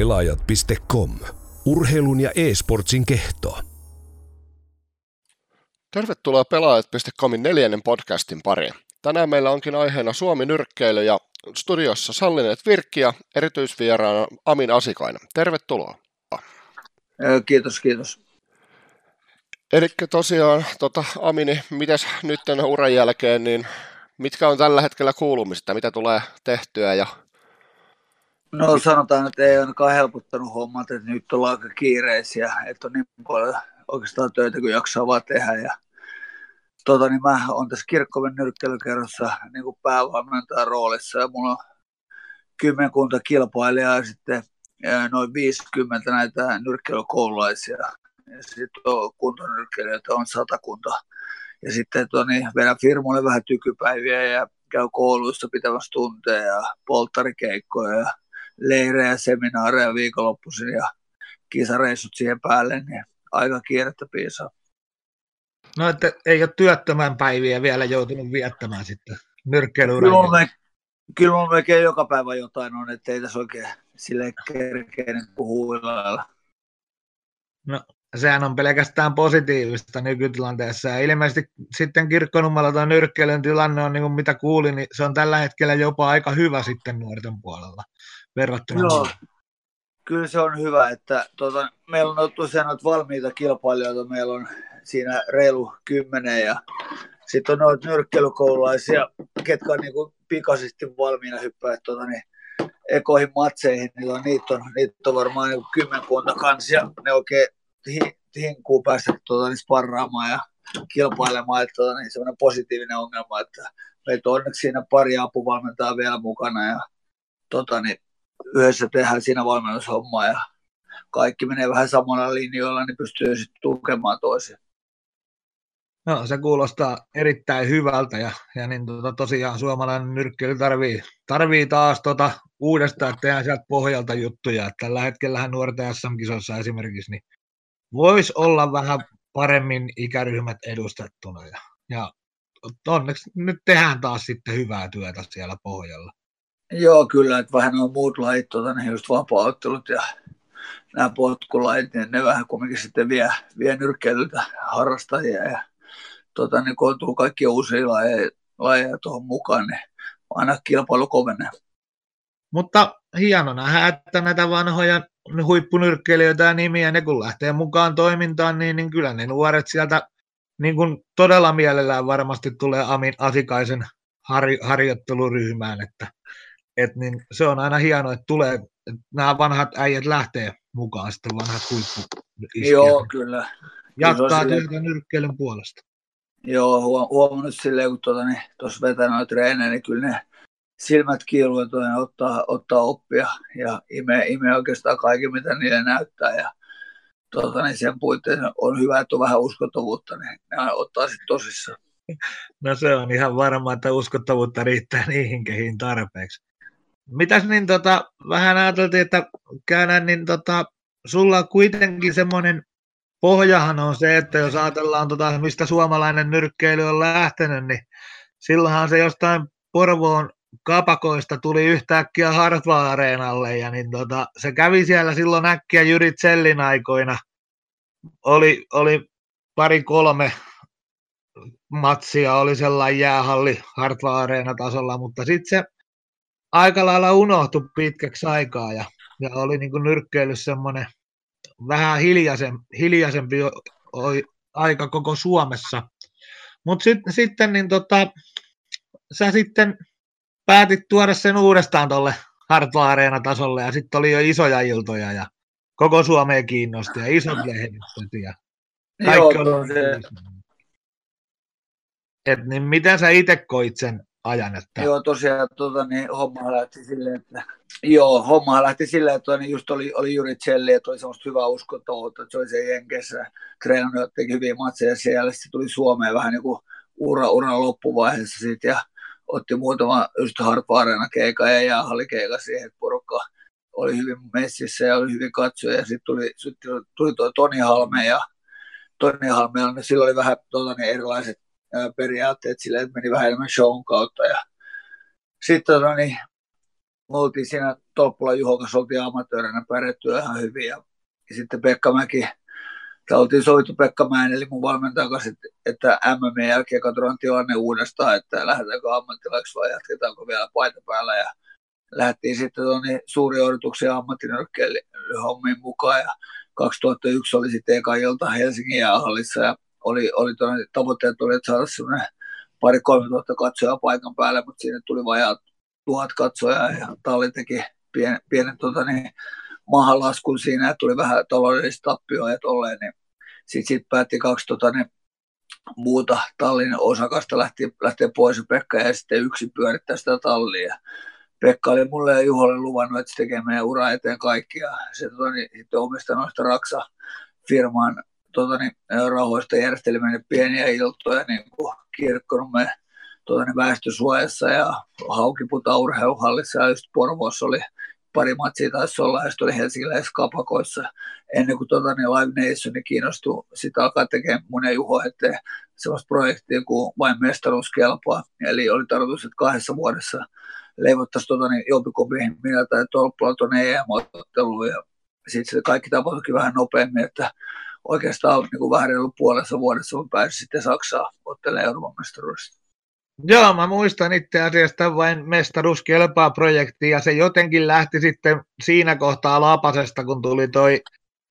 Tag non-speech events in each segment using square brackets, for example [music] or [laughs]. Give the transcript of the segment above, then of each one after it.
Pelaajat.com. Urheilun ja e-sportsin kehto. Tervetuloa Pelaajat.comin neljännen podcastin pariin. Tänään meillä onkin aiheena Suomi nyrkkeily ja studiossa Sallineet Virkki ja erityisvieraana Amin Asikainen. Tervetuloa. Kiitos, kiitos. Eli tosiaan, tota, Amini, mitäs nyt tämän uran jälkeen, niin mitkä on tällä hetkellä kuulumista, mitä tulee tehtyä ja No sanotaan, että ei ainakaan helpottanut hommat, että nyt ollaan aika kiireisiä, että on niin paljon oikeastaan töitä kuin jaksaa vaan tehdä. Ja, tota, niin mä oon tässä Kirkkoven nyrkkeilykerrossa niin kuin päävalmentajan roolissa ja mulla on kymmenkunta kilpailijaa ja sitten noin 50 näitä nyrkkeilykoululaisia. Ja sitten on kuntonyrkkeilijöitä on satakunta. Ja sitten niin, vedän firmoille vähän tykypäiviä ja käy kouluissa pitämässä tunteja ja polttarikeikkoja ja leirejä, seminaareja viikonloppuisin ja kisareissut siihen päälle, niin aika kiirettä piisaa. No, että ei ole työttömän päiviä vielä joutunut viettämään sitten nyrkkeilyuraan. Kyllä, me, kyllä on melkein joka päivä jotain on, että ei tässä oikein sille kerkeinen puhuilla. No, sehän on pelkästään positiivista nykytilanteessa. Ja ilmeisesti sitten kirkkonummalla tuo nyrkkeilyn tilanne on, niin kuin mitä kuulin, niin se on tällä hetkellä jopa aika hyvä sitten nuorten puolella verrattuna. Joo, kyllä se on hyvä, että tuota, meillä on tosiaan noita valmiita kilpailijoita, meillä on siinä reilu kymmenen ja sitten on noita nyrkkeilykoululaisia, ketkä on niin pikaisesti valmiina hyppää tuota, niin ekoihin matseihin, niin on, niitä, on, niitä on varmaan niin kymmenkunta kansia, ne oikein hinkuu päästä tuota, niin sparraamaan ja kilpailemaan, että tuota, niin semmoinen positiivinen ongelma, että meitä on onneksi siinä pari apuvalmentajaa vielä mukana ja tota, niin yhdessä tehdään siinä valmennushommaa ja kaikki menee vähän samalla linjoilla, niin pystyy sitten tukemaan toisiaan. No, se kuulostaa erittäin hyvältä ja, ja niin tota, tosiaan suomalainen nyrkkeily tarvii, tarvii taas tota, uudestaan, että tehdään sieltä pohjalta juttuja. Tällä hetkellä nuorten SM-kisoissa esimerkiksi niin voisi olla vähän paremmin ikäryhmät edustettuna. Ja, ja onneksi nyt tehdään taas sitten hyvää työtä siellä pohjalla. Joo, kyllä, että vähän on muut lajit, tuota, ne just vapauttelut ja nämä potkulait, niin ne vähän kumminkin sitten vie, vie nyrkkeilyltä harrastajia ja tota, niin koituu kaikki uusia lajeja, lajeja tuohon mukaan, niin aina kilpailu kovenee. Mutta hieno nähdä, että näitä vanhoja huippunyrkkeilijöitä ja nimiä, ne kun lähtee mukaan toimintaan, niin, niin kyllä ne nuoret sieltä niin kuin todella mielellään varmasti tulee Amin Asikaisen har, harjoitteluryhmään, että et niin se on aina hienoa, että tulee, että nämä vanhat äijät lähtee mukaan, sitten vanhat huippu Joo, kyllä. Jatkaa työtä nyrkkeilyn puolesta. Joo, huomannut silleen, kun tuota, niin, tuossa vetää noita treenejä, niin kyllä ne silmät kiiluu ottaa, ottaa oppia ja imee, imee oikeastaan kaiken, mitä niille näyttää. Ja tuota, niin sen puitteissa on hyvä, että on vähän uskottavuutta, niin ne ottaa sitten tosissaan. No se on ihan varma, että uskottavuutta riittää niihin kehiin tarpeeksi. Mitäs niin tota, vähän ajateltiin, että käydään, niin tota, sulla on kuitenkin semmoinen pohjahan on se, että jos ajatellaan, tota, mistä suomalainen nyrkkeily on lähtenyt, niin silloinhan se jostain Porvoon kapakoista tuli yhtäkkiä Hartwall-areenalle, ja niin tota, se kävi siellä silloin äkkiä Jyri Tsellin aikoina. Oli, oli pari kolme matsia, oli sellainen jäähalli Hartwall tasolla, mutta sitten se aika lailla unohtui pitkäksi aikaa, ja, ja oli niin kuin nyrkkeily semmoinen vähän hiljaisen, hiljaisempi aika koko Suomessa. Mutta sit, sitten niin tota, sä sitten päätit tuoda sen uudestaan tuolle Hartwa tasolle ja sitten oli jo isoja iltoja ja koko Suomeen kiinnosti ja isot lehdistöt ja kaikki Joo, oli... Se... Et, niin miten sä itse koit sen ajan? Että... Joo, tosiaan tota, niin, homma lähti silleen, että Joo, homma lähti silleen, että niin just oli, oli juuri Celli, että oli semmoista hyvää uskottavuutta, että se oli se Jenkessä treenannut teki hyviä matseja siellä, sitten tuli Suomeen vähän niin kuin ura, uran loppuvaiheessa sitten ja otti muutama just Harp Arena keika ja jäähallikeika siihen, että porukka oli hyvin messissä ja oli hyvin katsoja ja sitten tuli, sit tuli tuo Toni Halme ja Toni Halme, niin sillä oli vähän tuota, niin erilaiset periaatteet silleen, että meni vähän enemmän shown kautta ja sitten tota, niin, me oltiin siinä Tolppula Juho kanssa, oltiin amatöörinä pärjätty ihan hyvin. Ja, ja sitten Pekka Mäki, tai oltiin sovittu Pekka Mäen, eli mun valmentaja kanssa, että, että MM jälkeen katsotaan tilanne uudestaan, että lähdetäänkö ammattilaiseksi vai jatketaanko vielä paita päällä. Ja lähdettiin sitten tuonne suuri odotuksia ammattinyrkkeilyhommiin mukaan. Ja 2001 oli sitten eka ilta Helsingin jäähallissa ja oli, oli tavoitteet oli, että saada semmoinen pari kolme tuhatta katsojaa paikan päälle, mutta sinne tuli vajaa tuhat katsojaa ja talli teki pienen, pienen tota, niin, mahalaskun siinä ja tuli vähän taloudellista tappioa ja tolleen, niin sitten sit päätti kaksi tota, niin, muuta tallin osakasta lähti, lähteä pois ja Pekka ja sitten yksi pyörittää sitä tallia. Pekka oli mulle ja Juholle luvannut, että se tekee meidän ura eteen kaikki ja se tota, niin, sitten noista Raksa firman tota, niin, rahoista järjesteli meille pieniä iltoja niin kuin kirkkonumme tuota, niin väestösuojassa ja Haukiputa urheiluhallissa ja just Porvoossa oli pari matsia taisi olla ja sitten oli helsingiläisissä kapakoissa ennen kuin tuota, niin Live Nation niin kiinnostui sitä alkaa tekemään mun ja Juho eteen sellaista projektia kuin vain mestaruus kelpaa. Eli oli tarkoitus, että kahdessa vuodessa leivottaisiin tuota, niin jompikumpi minä tai Tolppala tuonne EM-otteluun ja sitten kaikki tapahtuikin vähän nopeammin, että oikeastaan niin kuin vähän reilu puolessa vuodessa mä pääsin sitten Saksaan ottelemaan Euroopan mestaruudesta. Joo, mä muistan itse asiassa vain mestaruus kelpaa projekti ja se jotenkin lähti sitten siinä kohtaa Lapasesta, kun tuli toi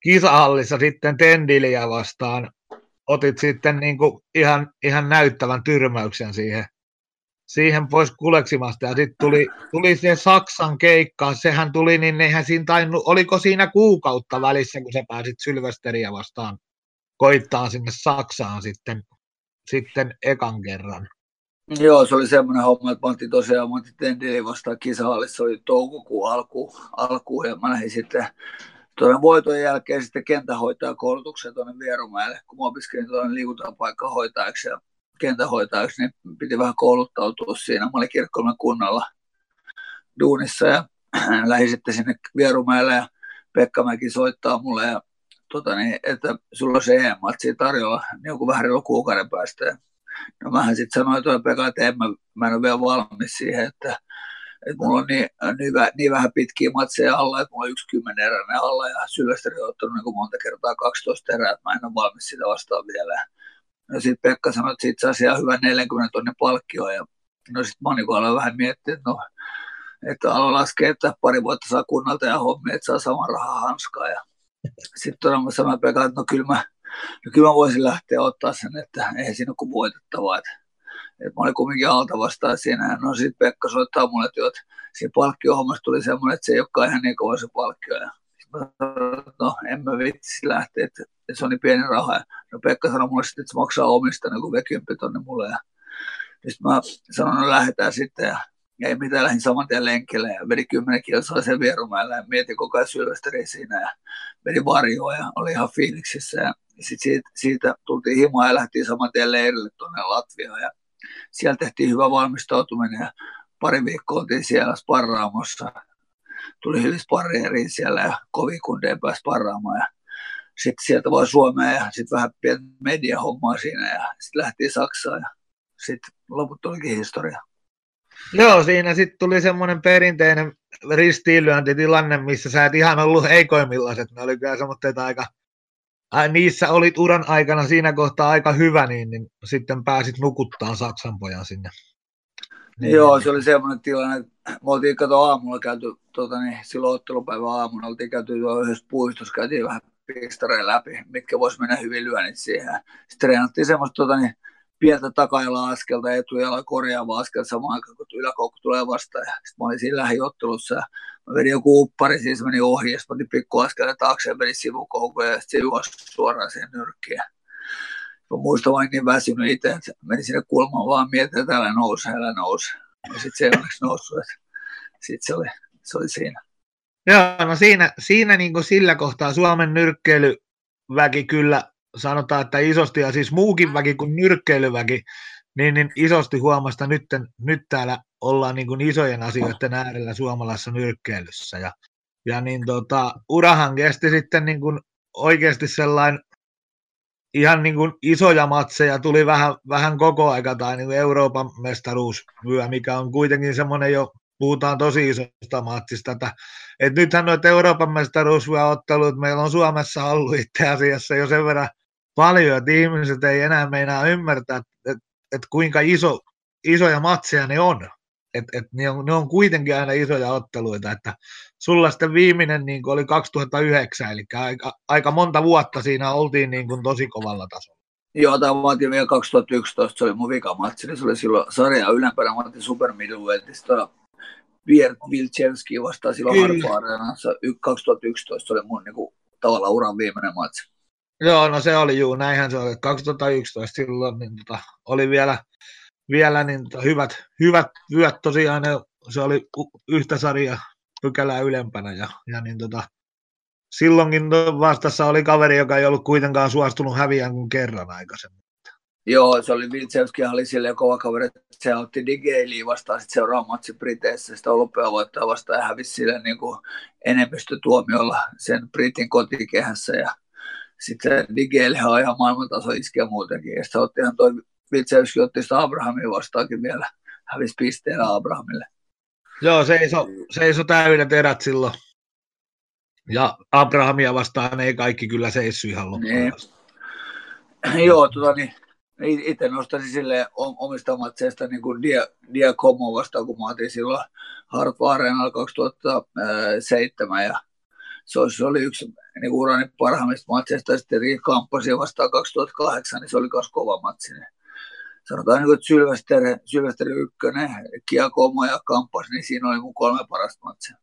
kisahallissa sitten Tendiliä vastaan. Otit sitten niin kuin ihan, ihan näyttävän tyrmäyksen siihen, siihen pois kuleksimasta ja sitten tuli, tuli se Saksan keikka, sehän tuli, niin eihän siinä tainnut, oliko siinä kuukautta välissä, kun sä pääsit Sylvesteriä vastaan koittaa sinne Saksaan sitten, sitten ekan kerran. Joo, se oli semmoinen homma, että mä otin tosiaan, mä otin Tendilin vastaan kisahallissa, oli toukokuun alku, alkuun ja mä lähdin sitten tuonne voiton jälkeen sitten kentähoitajan koulutuksen tuonne Vierumäelle, kun mä opiskelin tuonne liikuntapaikkahoitajaksi ja kentähoitajaksi, niin piti vähän kouluttautua siinä. Mä olin kirkkoilman kunnalla duunissa ja [clears throat] lähdin sitten sinne Vierumäelle ja Pekka Mäki soittaa mulle ja tota niin, että sulla on se EM-matsi tarjolla niin joku vähän reilu kuukauden päästä. Ja no mähän sitten sanoin tuolle Pekka, että en mä, mä en ole vielä valmis siihen, että, että mulla on niin, niin, niin vähän pitkiä matseja alla, että mulla on yksi kymmenen eräinen alla ja Sylvesteri on ottanut niin monta kertaa 12 erää, että mä en ole valmis sitä vastaan vielä. No sitten Pekka sanoi, että siitä saa siellä hyvä 40 tonne palkkio ja no sitten mä niin vähän miettiä, että no, että aloin laskea, että pari vuotta saa kunnalta ja hommia, että saa saman rahaa hanskaa. Ja sitten todella mä sanoin Pekka, että no kyllä mä, no kyllä mä voisin lähteä ottaa sen, että ei siinä ole kuin voitettavaa. Että, että mä olin kumminkin alta vastaan siinä. Ja no sitten Pekka soittaa mulle, että, että siinä palkkiohommassa tuli semmoinen, että se ei olekaan ihan niin kova se palkkio. Ja no en mä vitsi lähteä, että, että se on niin pieni raha. Ja no Pekka sanoi mulle sitten, että se maksaa omista niin kuin vekympi tonne mulle. Ja sitten mä sanoin, no lähdetään sitten ja ei mitään, lähdin saman tien lenkille ja vedin kymmenen kilsaa sen vierumäellä ja mietin koko ajan Sylvesteriä siinä ja vedin varjoa ja oli ihan fiiliksissä. Ja sitten siitä, siitä, tultiin himaan ja lähtiin saman tien leirille tuonne Latviaan ja siellä tehtiin hyvä valmistautuminen ja pari viikkoa oltiin siellä sparraamossa tuli hyvin sparrieriin siellä ja kovin kundeen pääsi sparraamaan. Ja sitten sieltä vaan Suomeen ja sitten vähän pientä mediahommaa siinä ja sitten lähti Saksaan ja sitten loput olikin historia. Joo, siinä sitten tuli semmoinen perinteinen ristiinlyöntitilanne, missä sä et ihan ollut heikoimmillaan, että ne oli kyllä semmoitteet aika, niissä olit uran aikana siinä kohtaa aika hyvä, niin, niin sitten pääsit nukuttaa Saksan pojan sinne. Niin. Joo, se oli semmoinen tilanne, että me oltiin kato aamulla käyty, tota niin, silloin ottelupäivän aamuna oltiin käyty yhdessä puistossa, käytiin vähän pistareja läpi, mitkä vois mennä hyvin lyönnit siihen. Sitten treenattiin semmoista tota niin, pientä takajalla askelta, etujalla korjaava askel samaan aikaan, kun yläkoukku tulee vastaan. Ja sitten mä olin siinä lähiottelussa ja mä vedin joku uppari, siis meni ohi ja sitten otin pikku askeleen taakse ja vedin sivukoukku ja sitten se juosi suoraan siihen nyrkkiin. Mä muistan vain niin väsynyt itse, että menin sinne kulmaan vaan mietin, että älä nouse, älä nouse. Ja sitten se ei onneksi noussut. Sitten se oli, se oli siinä. Joo, no siinä, siinä niin kuin sillä kohtaa Suomen nyrkkeilyväki kyllä sanotaan, että isosti, ja siis muukin väki kuin nyrkkeilyväki, niin, niin isosti huomasta nyt, nyt täällä ollaan niin kuin isojen asioiden äärellä suomalaisessa nyrkkeilyssä. Ja, ja niin tota, urahan kesti sitten niin kuin oikeasti sellainen ihan niin kuin isoja matseja tuli vähän, vähän koko aika tai niin kuin Euroopan mestaruusvyö, mikä on kuitenkin semmoinen jo puhutaan tosi isosta matsista. Että, et nythän noita Euroopan mestaruusvuottelut meillä on Suomessa ollut itse asiassa jo sen verran paljon, että ihmiset ei enää meinaa ymmärtää, että et, et kuinka iso, isoja matseja ne on. Et, et ne, on, ne on kuitenkin aina isoja otteluita, että sulla sitten viimeinen niin oli 2009, eli aika, aika monta vuotta siinä oltiin niin kuin tosi kovalla tasolla. Joo, tämä vaatii vielä 2011, se oli mun vikamatsi, niin se oli silloin sarja ylempänä, mä otin Super Middleweighista Viert Vilchevski vastaan silloin Harpo Areenassa 2011, se oli mun niin kuin, tavallaan uran viimeinen matsi. Joo, no se oli juu, näinhän se oli. 2011 silloin niin tota, oli vielä, vielä niin tota, hyvät, hyvät vyöt tosiaan, se oli yhtä sarjaa pykälää ylempänä ja, ja niin tota, silloinkin vastassa oli kaveri, joka ei ollut kuitenkaan suostunut häviään kuin kerran aikaisemmin. Joo, se oli Viltsevski oli silleen kova kaveri, että se otti Digeiliin vastaan sitten seuraava matsi Briteissä, sitä olympiavoittaa vastaan ja hävisi sille niin kuin enemmistötuomiolla sen Britin kotikehässä ja sitten Digeili on ihan maailmantaso iskeä muutenkin ja sitten otti ihan toi Viltsevski otti sitä Abrahamin vastaankin vielä, hävisi pisteellä Abrahamille. Joo, seiso, seiso täydet erät silloin. Ja Abrahamia vastaan ei kaikki kyllä seissy ihan loppuun. Niin. Joo, tota niin, itse nostaisin sille omista matseista niin kuin Dia, Dia Como vastaan, kun mä otin silloin Hartwa Areenalla 2007 ja se, olisi, se oli yksi niin kuin urani parhaimmista matseista. Sitten Riik Kamppasia vastaan 2008, niin se oli myös kova matsi. Niin sanotaan, niin että Sylvester, Sylvester Ykkönen, Kiakomo ja Kampas, niin siinä oli mun kolme parasta matsia.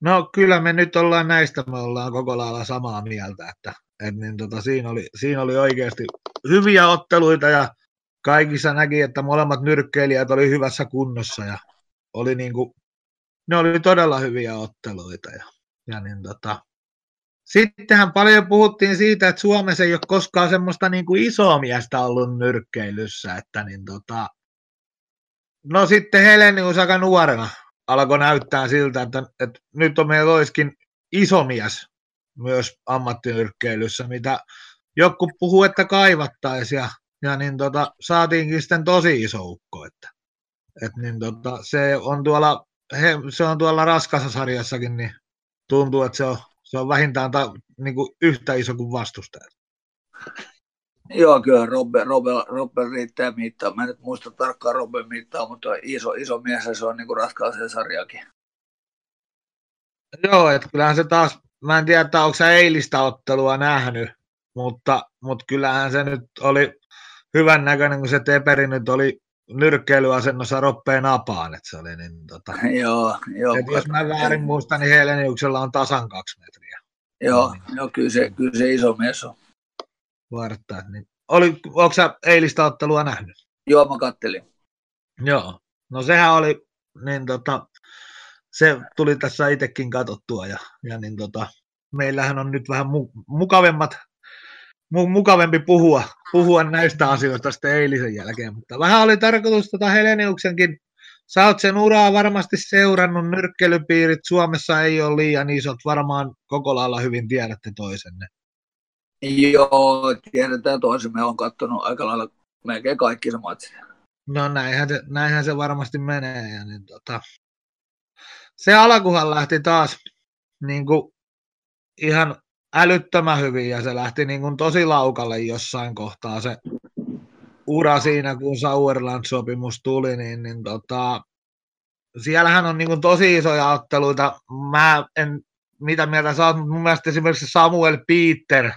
No kyllä me nyt ollaan näistä, me ollaan koko lailla samaa mieltä, että, että niin tota, siinä, oli, siinä oli oikeasti hyviä otteluita ja kaikissa näki, että molemmat nyrkkeilijät oli hyvässä kunnossa ja oli niin kuin, ne oli todella hyviä otteluita. Ja, ja niin tota, Sittenhän paljon puhuttiin siitä, että Suomessa ei ole koskaan semmoista niin kuin isoa miestä ollut nyrkkeilyssä, että niin tota, no sitten Helenius aika nuorena alkoi näyttää siltä, että, että nyt on meillä olisikin iso mies myös ammattinyrkkeilyssä, mitä joku puhuu, että kaivattaisiin ja, ja niin tota, saatiinkin sitten tosi iso ukko, että, että niin tota, se on tuolla he, se on tuolla raskassa sarjassakin, niin tuntuu, että se on se on vähintään ta, niin kuin yhtä iso kuin vastustaja. Joo, kyllä Robbe, Robbe, Robbe riittää mittaa. Mä en nyt muista tarkkaan Robbe mittaa, mutta iso, iso mies se on niin raskaaseen sarjakin. Joo, että kyllähän se taas, mä en tiedä, että onko sä eilistä ottelua nähnyt, mutta, mutta kyllähän se nyt oli hyvän näköinen, kun se Teperi nyt oli nyrkkeilyasennossa roppeen apaan, että se oli niin tota... [laughs] joo, joo. Et jos mä väärin muistan, niin Heleniuksella on tasan kaksi metriä. Joo, niin. joo kyllä, se, kyllä se iso mies on. Varttaa, niin. Oli, onko sä eilistä ottelua nähnyt? Joo, mä kattelin. Joo, no sehän oli, niin tota, se tuli tässä itsekin katsottua ja, ja niin tota, meillähän on nyt vähän mu- mukavemmat mukavempi puhua, puhua näistä asioista sitten eilisen jälkeen, mutta vähän oli tarkoitus tota Heleniuksenkin, sä oot sen uraa varmasti seurannut, nyrkkelypiirit Suomessa ei ole liian isot, varmaan koko lailla hyvin tiedätte toisenne. Joo, tiedetään toisemme, on katsonut aika lailla melkein kaikki se matsit. No näinhän se, näinhän se varmasti menee. Ja niin tota, se alkuhan lähti taas niin kuin ihan älyttömän hyvin ja se lähti niin kuin tosi laukalle jossain kohtaa se ura siinä, kun Sauerland-sopimus tuli, niin, niin tota, siellähän on niin kuin tosi isoja otteluita. Mä en, mitä mieltä sä mutta mun mielestä esimerkiksi Samuel Peter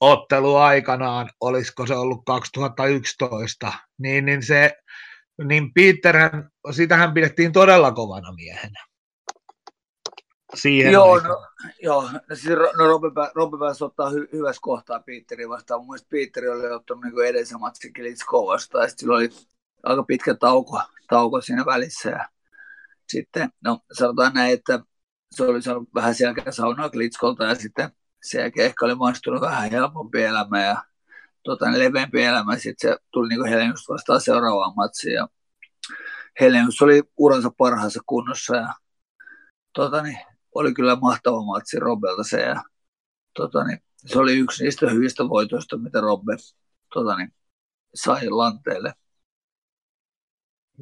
ottelu aikanaan, olisiko se ollut 2011, niin, niin se, niin Peterhän, sitähän pidettiin todella kovana miehenä siihen Joo, no, joo. No, siis no, Robbe, Robbe pääsi ottaa hy, hyvässä kohtaa Peterin vastaan. Mun mielestä Peter oli ottanut niin edellisen matsin Klitskoa vastaan, ja sillä oli aika pitkä tauko, tauko siinä välissä. Ja sitten, no sanotaan näin, että se oli saanut vähän selkeä saunaa Klitskolta, ja sitten sen jälkeen ehkä oli maistunut vähän helpompi elämä ja tota, leveämpi elämä. Sitten se tuli niin Helenius vastaan seuraavaan matsiin, ja Helenius oli uransa parhaassa kunnossa, ja tota, niin, oli kyllä mahtava matsi Robelta se. Ja, tota, niin, se oli yksi niistä hyvistä voitoista, mitä Robbe tota, niin, sai lanteelle.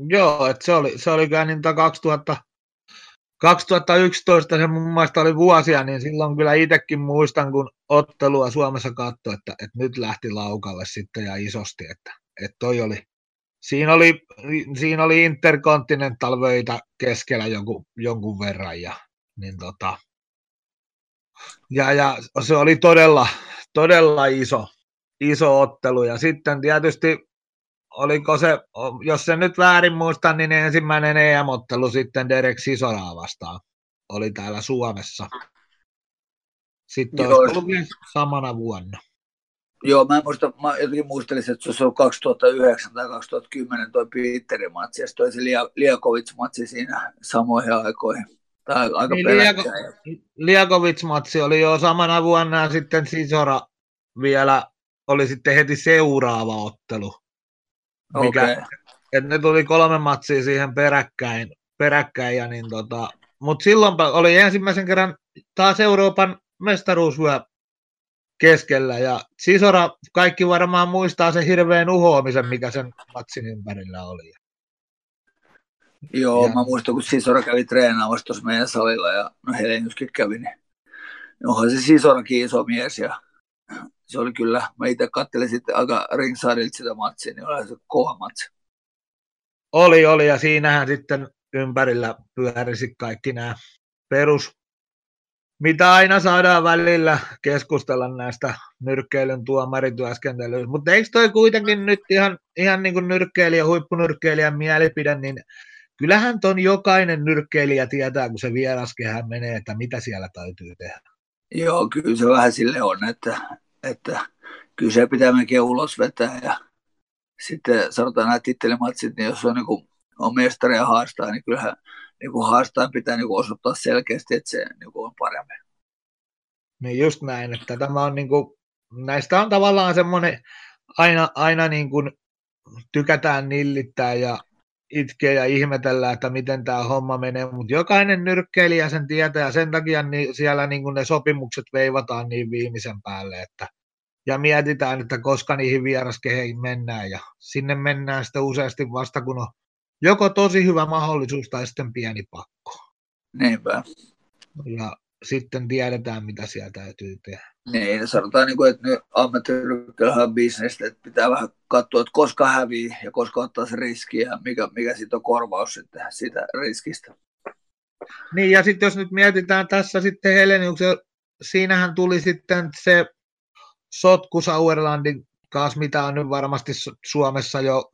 Joo, että se oli, se oli niin 2000, 2011 se mun mielestä oli vuosia, niin silloin kyllä itsekin muistan, kun ottelua Suomessa katsoi, että, että nyt lähti laukalle sitten ja isosti, että, että toi oli, siinä oli, siinä oli Intercontinental vöitä keskellä jonkun, jonkun verran ja, niin tota, ja, ja se oli todella, todella iso, iso ottelu ja sitten tietysti oliko se, jos se nyt väärin muista, niin ensimmäinen EM-ottelu sitten Derek Sisoraa vastaan oli täällä Suomessa. Sitten Joo. olisi ollut samana vuonna. Joo, mä, muista, mä jotenkin muistelisin, että se on 2009 tai 2010 toi Peterin matsi, ja toi se Liakovic-matsi siinä samoihin aikoihin. Tai aika niin, Liakovic-matsi oli jo samana vuonna, ja sitten Sisora vielä oli sitten heti seuraava ottelu. Mikä, okay. että ne tuli kolme matsia siihen peräkkäin, peräkkäin ja niin tota, mutta silloin oli ensimmäisen kerran taas Euroopan mestaruusvyö keskellä ja Sisora, kaikki varmaan muistaa sen hirveän uhoamisen, mikä sen matsin ympärillä oli. Joo, ja... mä muistan, kun Sisora kävi treenaamassa tuossa meidän salilla ja no Heleniuskin kävi, niin onhan se Sisorakin iso mies ja se oli kyllä, mä itse katselin sitten aika ringsidilta sitä matsia, niin oli se kova matsi. Oli, oli, ja siinähän sitten ympärillä pyörisi kaikki nämä perus, mitä aina saadaan välillä keskustella näistä nyrkkeilyn tuomarityöskentelyistä. Mutta eikö toi kuitenkin nyt ihan, ihan niin kuin nyrkkeilijä, huippunyrkkeilijän mielipide, niin kyllähän ton jokainen nyrkkeilijä tietää, kun se vieraskehään menee, että mitä siellä täytyy tehdä. Joo, kyllä se vähän sille on, että että kyllä se pitää melkein ulos vetää ja sitten sanotaan nämä tittelimatsit, niin jos on, niin kuin, on mestari ja haastaa, niin kyllähän niin kuin haastajan pitää niin kuin osoittaa selkeästi, että se niin kuin on paremmin. Niin just näin, että tämä on niin kuin, näistä on tavallaan semmoinen, aina, aina niin kuin tykätään nillittää ja itkeä ja ihmetellä, että miten tämä homma menee, mutta jokainen nyrkkeilijä sen tietää ja sen takia niin siellä niin kuin ne sopimukset veivataan niin viimeisen päälle, että ja mietitään, että koska niihin vieraskeheihin mennään ja sinne mennään sitten useasti vasta, kun on joko tosi hyvä mahdollisuus tai sitten pieni pakko. Niinpä. Ja sitten tiedetään, mitä sieltä täytyy tehdä. Niin, sanotaan, niin kuin, että nyt ammattirykkäillähän on bisnestä, että pitää vähän katsoa, että koska hävii ja koska ottaa se riski ja mikä, mikä sitten on korvaus sitten siitä riskistä. Niin, ja sitten jos nyt mietitään tässä sitten Heleniuksen, siinähän tuli sitten se sotku Sauerlandin kanssa, mitä on nyt varmasti Suomessa jo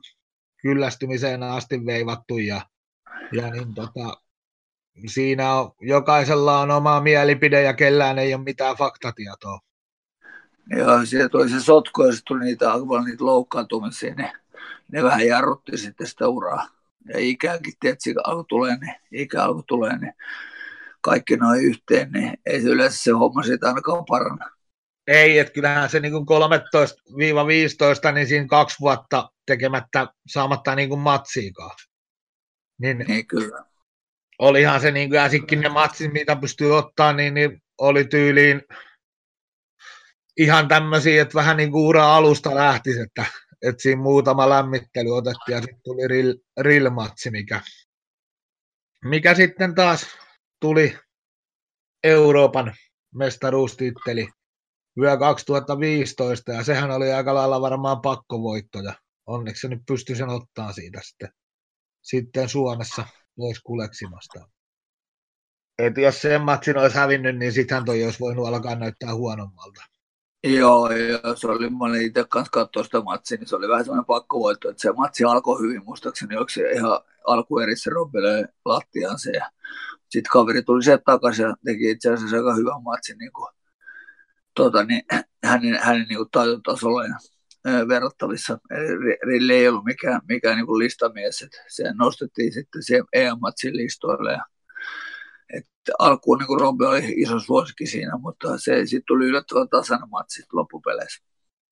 kyllästymiseen asti veivattu ja, ja niin tota, siinä on, jokaisella on oma mielipide ja kellään ei ole mitään faktatietoa. Joo, siellä tuli se sotku ja tuli niitä, niitä loukkaantumisia, niin ne vähän jarrutti sitten sitä uraa. Ja ikäänkin, tietysti alkoi tulee, niin ikä alkoi tulee, niin kaikki noin yhteen, niin ei yleensä se homma siitä ainakaan paranna. Ei, että kyllähän se niin 13-15, niin siinä kaksi vuotta tekemättä saamatta niin kuin matsiikaan. Niin, niin kyllä. Olihan se niin kuin ne matsit, mitä pystyy ottaa, niin, niin oli tyyliin ihan tämmöisiä, että vähän niin kuin ura alusta lähtisi, että, että siinä muutama lämmittely otettiin ja sitten tuli rill, rill-matsi, mikä, mikä sitten taas tuli Euroopan mestaruustitteli vyö 2015 ja sehän oli aika lailla varmaan pakkovoittoja. Onneksi se nyt pystyi sen ottaa siitä sitten, sitten Suomessa pois kuleksimasta. Et jos sen matsin olisi hävinnyt, niin sittenhän toi olisi voinut alkaa näyttää huonommalta. Joo, joo, se oli, mä olin itse kanssa katsoa sitä matsia, niin se oli vähän semmoinen pakkovoitto, että se matsi alkoi hyvin, muistaakseni, onko se ihan alkuerissä Robbelee lattiaan se, ja sitten kaveri tuli sieltä takaisin ja teki itse asiassa aika hyvän matsin niin kuin, tota, niin, hänen, hänen niin taitotasolla ja verrattavissa. Eli Rille ei ollut mikään, mikään niin listamies, että se nostettiin sitten siihen EM-matsin listoille ja että alkuun niin Robbe oli iso suosikki siinä, mutta se sitten tuli yllättävän tasainen matsi loppupeleissä.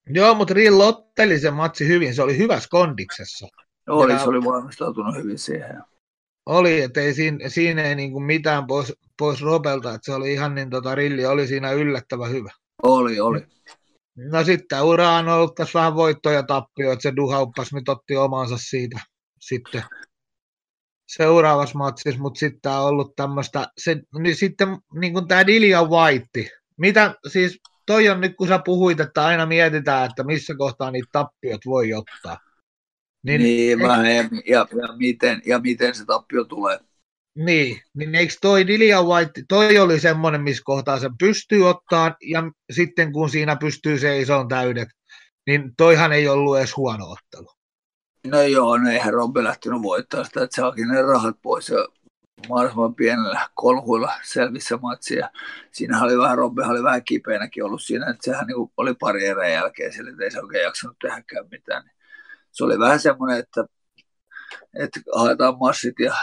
Joo, mutta Rill otteli sen matsi hyvin, se oli hyvässä kondiksessa. Oli, ja... se oli valmistautunut hyvin siihen. Oli, että ei siinä, siinä ei niin mitään pois, pois Robelta, että se oli ihan niin, tota, Rilli oli siinä yllättävän hyvä. Oli, oli. No sitten ura on ollut tässä vähän voittoja tappio, että se duhauppas nyt otti omansa siitä sitten. seuraavassa matsissa, mutta sitten on ollut tämmöistä, se, niin sitten niin kuin tämä Dilia White, mitä siis toi on nyt kun sä puhuit, että aina mietitään, että missä kohtaa niitä tappiot voi ottaa. Niin, niin vähän, ja, ja, miten, ja miten se tappio tulee. Niin, niin eikö toi Dilia White, toi oli semmoinen, missä kohtaa sen pystyy ottaa, ja sitten kun siinä pystyy seisoon täydet, niin toihan ei ollut edes huono ottelu. No joo, no eihän Robbe lähtenyt voittaa sitä, että saakin ne rahat pois ja mahdollisimman pienellä kolhuilla selvissä matsia. Siinä oli vähän, Robbe oli vähän kipeänäkin ollut siinä, että sehän niin oli pari erän jälkeen sille, että ei se oikein jaksanut tehdäkään mitään. Se oli vähän semmoinen, että, että haetaan massit ja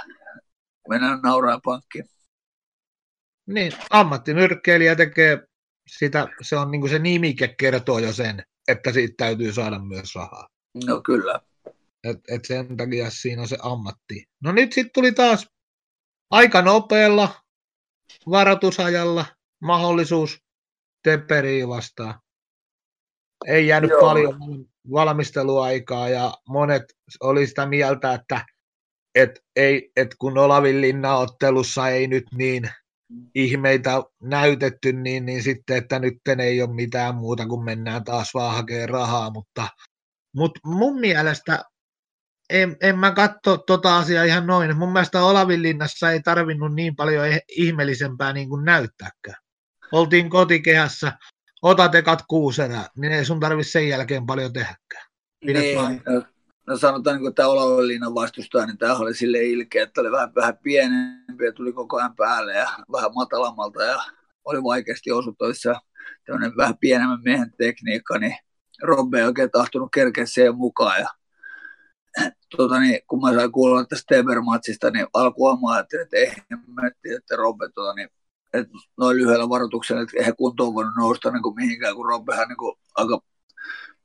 mennään nauraa pankkiin. Niin, ammattinyrkkeilijä tekee sitä, se on niin kuin se nimike kertoo jo sen, että siitä täytyy saada myös rahaa. No kyllä. Et, et sen takia siinä on se ammatti. No nyt sitten tuli taas aika nopealla varoitusajalla mahdollisuus Teperiin vastaan. Ei jäänyt Joo. paljon valmisteluaikaa ja monet oli sitä mieltä, että et, ei, et kun Olavin linnaottelussa ei nyt niin ihmeitä näytetty, niin, niin sitten, että nyt ei ole mitään muuta kuin mennään taas vaan hakemaan rahaa, mutta, mutta mun mielestä en, en mä katso tota asiaa ihan noin. Mun mielestä Olavinlinnassa ei tarvinnut niin paljon eh, ihmeellisempää niin kuin näyttääkään. Oltiin kotikehässä, otat ekat kuusi erää, niin ei sun tarvitse sen jälkeen paljon tehdäkään. niin, no, no, sanotaan, niin tämä Olavinlinnan vastustaja, niin tämä oli sille ilkeä, että oli vähän, vähän pienempi ja tuli koko ajan päälle ja vähän matalammalta ja oli vaikeasti osuttavissa. Tämmöinen vähän pienemmän miehen tekniikka, niin Robbe ei oikein tahtonut kerkeä siihen mukaan ja tota, niin, kun mä sain kuulla tästä Teber-matsista, niin alkuun ajattelin, että ei hemmetti, että Robbe tota, niin, että noin lyhyellä varoituksella, että eihän kuntoon voinut nousta niin kuin mihinkään, kun Robbehan niin kuin, aika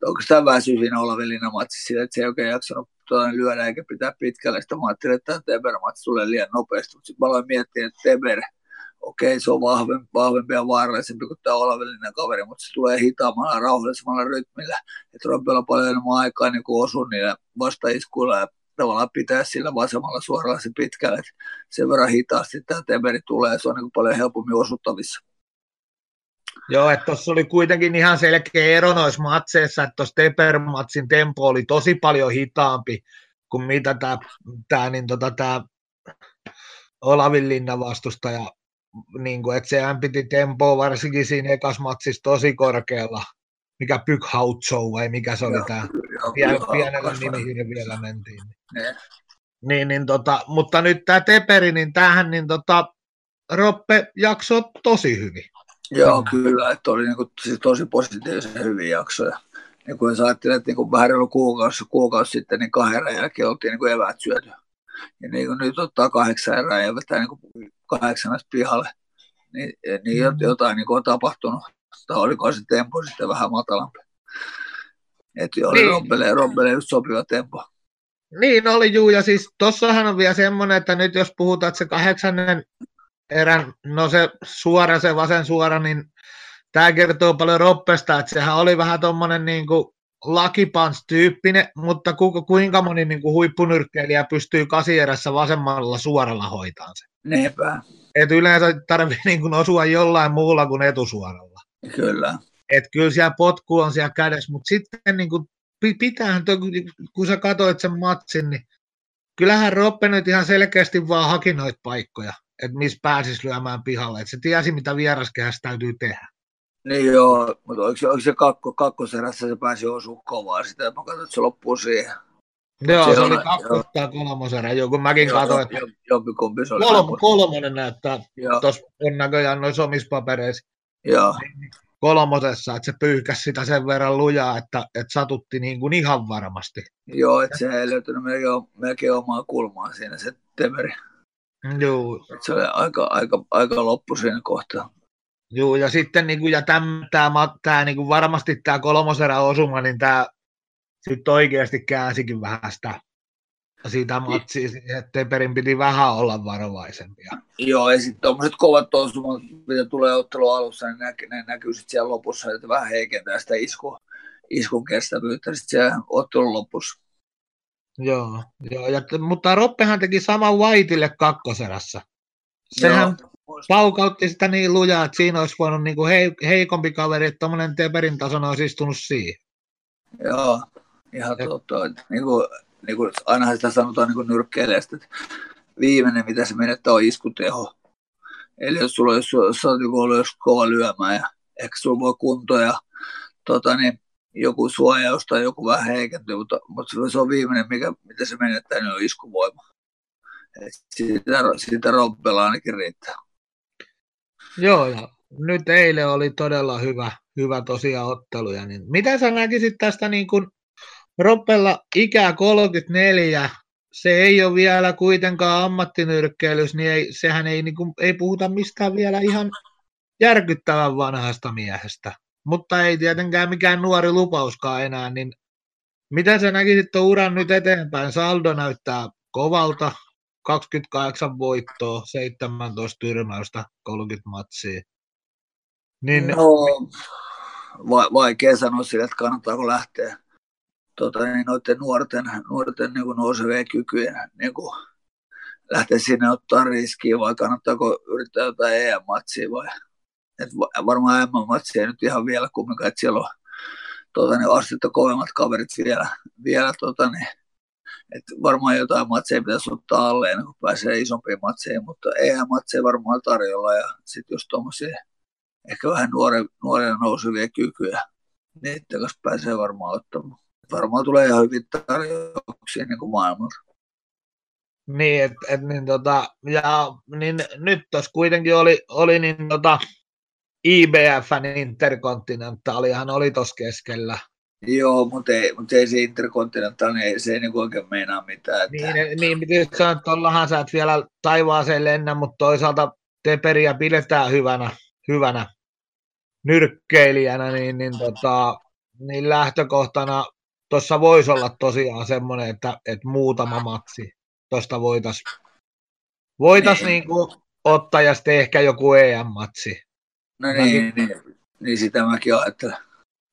oikeastaan väsyi siinä Olavelina matsissa että se ei oikein jaksanut tuota, lyödä eikä pitää pitkälle. Sitten mä ajattelin, että Teber-matsi tulee liian nopeasti, mutta sitten mä aloin miettiä, että Teber – okei, se on vahvempi, vahvempi ja vaarallisempi kuin tämä olavellinen kaveri, mutta se tulee hitaammalla ja rauhallisemmalla rytmillä. Että Robbella paljon enemmän aikaa niin kuin osua niillä vastaiskuilla ja tavallaan pitää sillä vasemmalla suoralla se pitkälle. Että sen verran hitaasti tämä teberi tulee, se on niin kuin paljon helpommin osuttavissa. Joo, että tuossa oli kuitenkin ihan selkeä ero noissa matseissa, että tuossa Teper-matsin tempo oli tosi paljon hitaampi kuin mitä tämä, tämä, niin tota, tämä Olavin linnan vastustaja niin kuin, että sehän piti tempoa varsinkin siinä ekas matsissa tosi korkealla, mikä Pykhautso vai mikä se oli tämä, Pien, pienellä nimihin vielä mentiin. Niin, niin, niin tota, mutta nyt tämä Teperi, niin tämähän niin tota, Roppe jakso tosi hyvin. Joo, kyllä, että oli niin kuin, siis tosi positiivisen hyviä jaksoja. Niin kuin jos ajattelin, että niin kuin vähän kuukausi, kuukausi sitten, niin kahden jälkeen oltiin niin kuin eväät syöty. Ja niin kuin nyt ottaa kahdeksan erää ja vetää niin kuin kahdeksanas pihalle, niin, niin mm. jotain niin on tapahtunut. Tai oliko se tempo sitten vähän matalampi. Että oli niin. Robbelle, Robbelle just sopiva tempo. Niin oli juu, ja siis tossahan on vielä semmoinen, että nyt jos puhutaan, että se kahdeksannen erän, no se suora, se vasen suora, niin tämä kertoo paljon Roppesta, että sehän oli vähän tuommoinen niin kuin lakipans-tyyppinen, mutta ku, kuinka moni niin kuin huippunyrkkeilijä pystyy kasierässä vasemmalla suoralla hoitamaan sen? Niinpä. Et yleensä tarvii [laughs] niin kuin osua jollain muulla kuin etusuoralla. Kyllä. Et kyllä siellä potku on siellä kädessä, mutta sitten niin kuin pitäähän, kun sä katsoit sen matsin, niin kyllähän Roppe nyt ihan selkeästi vaan haki noita paikkoja, että missä pääsisi lyömään pihalle. Että se tiesi, mitä vieraskehässä täytyy tehdä. Niin joo, mutta oliko se, oliko se kakko, kakkoserässä se pääsi osumaan kovaa sitä, mä katsoin, että se loppuu siihen. Joo, se, se oli kakkos tai kolmoserä, joku mäkin joo, katsoin, että jompikumpi se oli. Kolm, kolmonen näyttää, tuossa on näköjään noissa omissa papereissa. Joo. Kolmosessa, että se pyyhkäsi sitä sen verran lujaa, että, että satutti niin kuin ihan varmasti. Joo, että se ei löytynyt melkein, melkein omaa kulmaa siinä se temeri. Joo. Se oli aika, aika, aika loppu siinä kohtaa. Joo, ja sitten niin kuin, ja tämä, tämä, tämä niin kuin varmasti tämä kolmoserä osuma, niin tämä sitten oikeasti käänsikin vähän sitä siitä matsia, että Teperin piti vähän olla varovaisempia. Joo, ja sitten tuommoiset kovat osumat, mitä tulee ottelu alussa, niin näkyy, ne näkyy sitten siellä lopussa, että vähän heikentää sitä isku, iskun kestävyyttä sitten siellä ottelun lopussa. Joo, joo ja, mutta Roppehan teki saman Whiteille kakkoserässä. Sehän joo. paukautti sitä niin lujaa, että siinä olisi voinut niin kuin heikompi kaveri, että tuommoinen Teperin tason olisi istunut siihen. Joo, ihan totta. Niin kuin, niin kuin ainahan sitä sanotaan niin nyrkkeilijästä, että viimeinen, mitä se menettää, on iskuteho. Eli jos sulla olisi, jos olet niin ollut kova lyömään ja ehkä sulla voi kunto ja tota, niin, joku suojaus tai joku vähän heikentyy, mutta, mutta se on viimeinen, mikä, mitä se menettää, niin on iskuvoima. Sitä, sitä rompella ainakin riittää. Joo, ja nyt eilen oli todella hyvä, hyvä tosiaan otteluja. Niin mitä sä näkisit tästä niin kuin Roppella ikää 34, se ei ole vielä kuitenkaan ammattinyrkkeilys, niin ei, sehän ei, niin kuin, ei puhuta mistään vielä ihan järkyttävän vanhasta miehestä. Mutta ei tietenkään mikään nuori lupauskaan enää, niin mitä sä näkisit tuon uran nyt eteenpäin? Saldo näyttää kovalta, 28 voittoa, 17 tyrmäystä, 30 matsia. Niin, no, va- vaikea sanoa sille, että kannattaako lähteä tota, niin noiden nuorten, nuorten niin kuin nousevien kykyjen niin kuin lähteä sinne ottaa riskiä vai kannattaako yrittää jotain EM-matsia vai et varmaan EM-matsia nyt ihan vielä kumminkaan, että siellä on tota, niin astetta kovemmat kaverit vielä, vielä tota, niin, että varmaan jotain matseja pitäisi ottaa alle ennen kuin pääsee isompiin matseihin, mutta EM-matseja varmaan tarjolla ja sitten jos tuommoisia ehkä vähän nuoren, nuoria nousevia kykyjä, niiden kanssa pääsee varmaan ottamaan varmaan tulee ihan hyvin tarjouksia niin kuin. Niin, et, et, niin, tota, ja niin, nyt tuossa kuitenkin oli, oli niin, tota, IBFn Intercontinentalihan oli tuossa keskellä. Joo, mutta ei, mutta ei se Intercontinental, niin ei, se ei niin oikein meinaa mitään. Että... Niin, niin miten sanoa, että tuollahan sä et vielä taivaaseen lennä, mutta toisaalta Teperiä pidetään hyvänä, hyvänä nyrkkeilijänä, niin, niin, tota, niin lähtökohtana tuossa voisi olla tosiaan semmoinen, että, että muutama matsi tuosta voitaisiin voitais niin. niinku ottaa ja sitten ehkä joku EM-matsi. No niin, niin, niin, sitä mäkin ajattelen.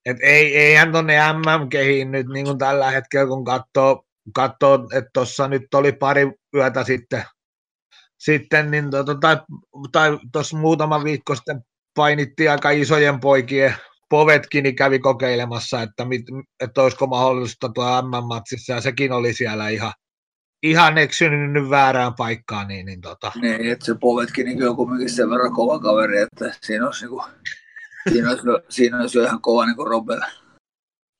Et ei, eihän tuonne MM-kehiin nyt niin kuin tällä hetkellä, kun katsoo, katsoo että tuossa nyt oli pari yötä sitten, sitten niin to, tai, tai tuossa muutama viikko sitten painittiin aika isojen poikien Povetkin niin kävi kokeilemassa, että, mit, että olisiko mahdollista tuo M-matsissa, ja sekin oli siellä ihan, ihan eksynyt väärään paikkaan. Niin, niin, tota. niin että se Povetkin niin on kuitenkin sen verran kova kaveri, että siinä olisi, niin kuin, siinä olisi, siinä olisi jo ihan kova niin Robel.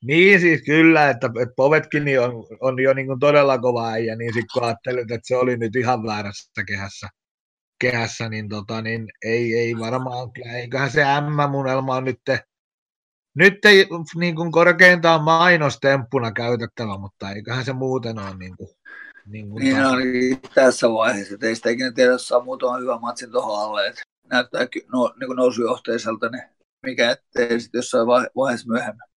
Niin siis kyllä, että, että Povetkin niin on, on jo niin kuin todella kova äijä, niin sitten kun ajattelet, että se oli nyt ihan väärässä kehässä, kehässä niin, tota, niin ei, ei varmaan, eiköhän se M-munelma on nyt nyt ei niin kuin korkeintaan mainostemppuna käytettävä, mutta eiköhän se muuten ole niin kuin, niin, kuin niin on tässä vaiheessa, että ei sitä ikinä tiedä, jos saa muutaman hyvän matsin tuohon alle, että näyttää no, niin nousujohteiselta, niin mikä ettei sitten jossain vaiheessa myöhemmin.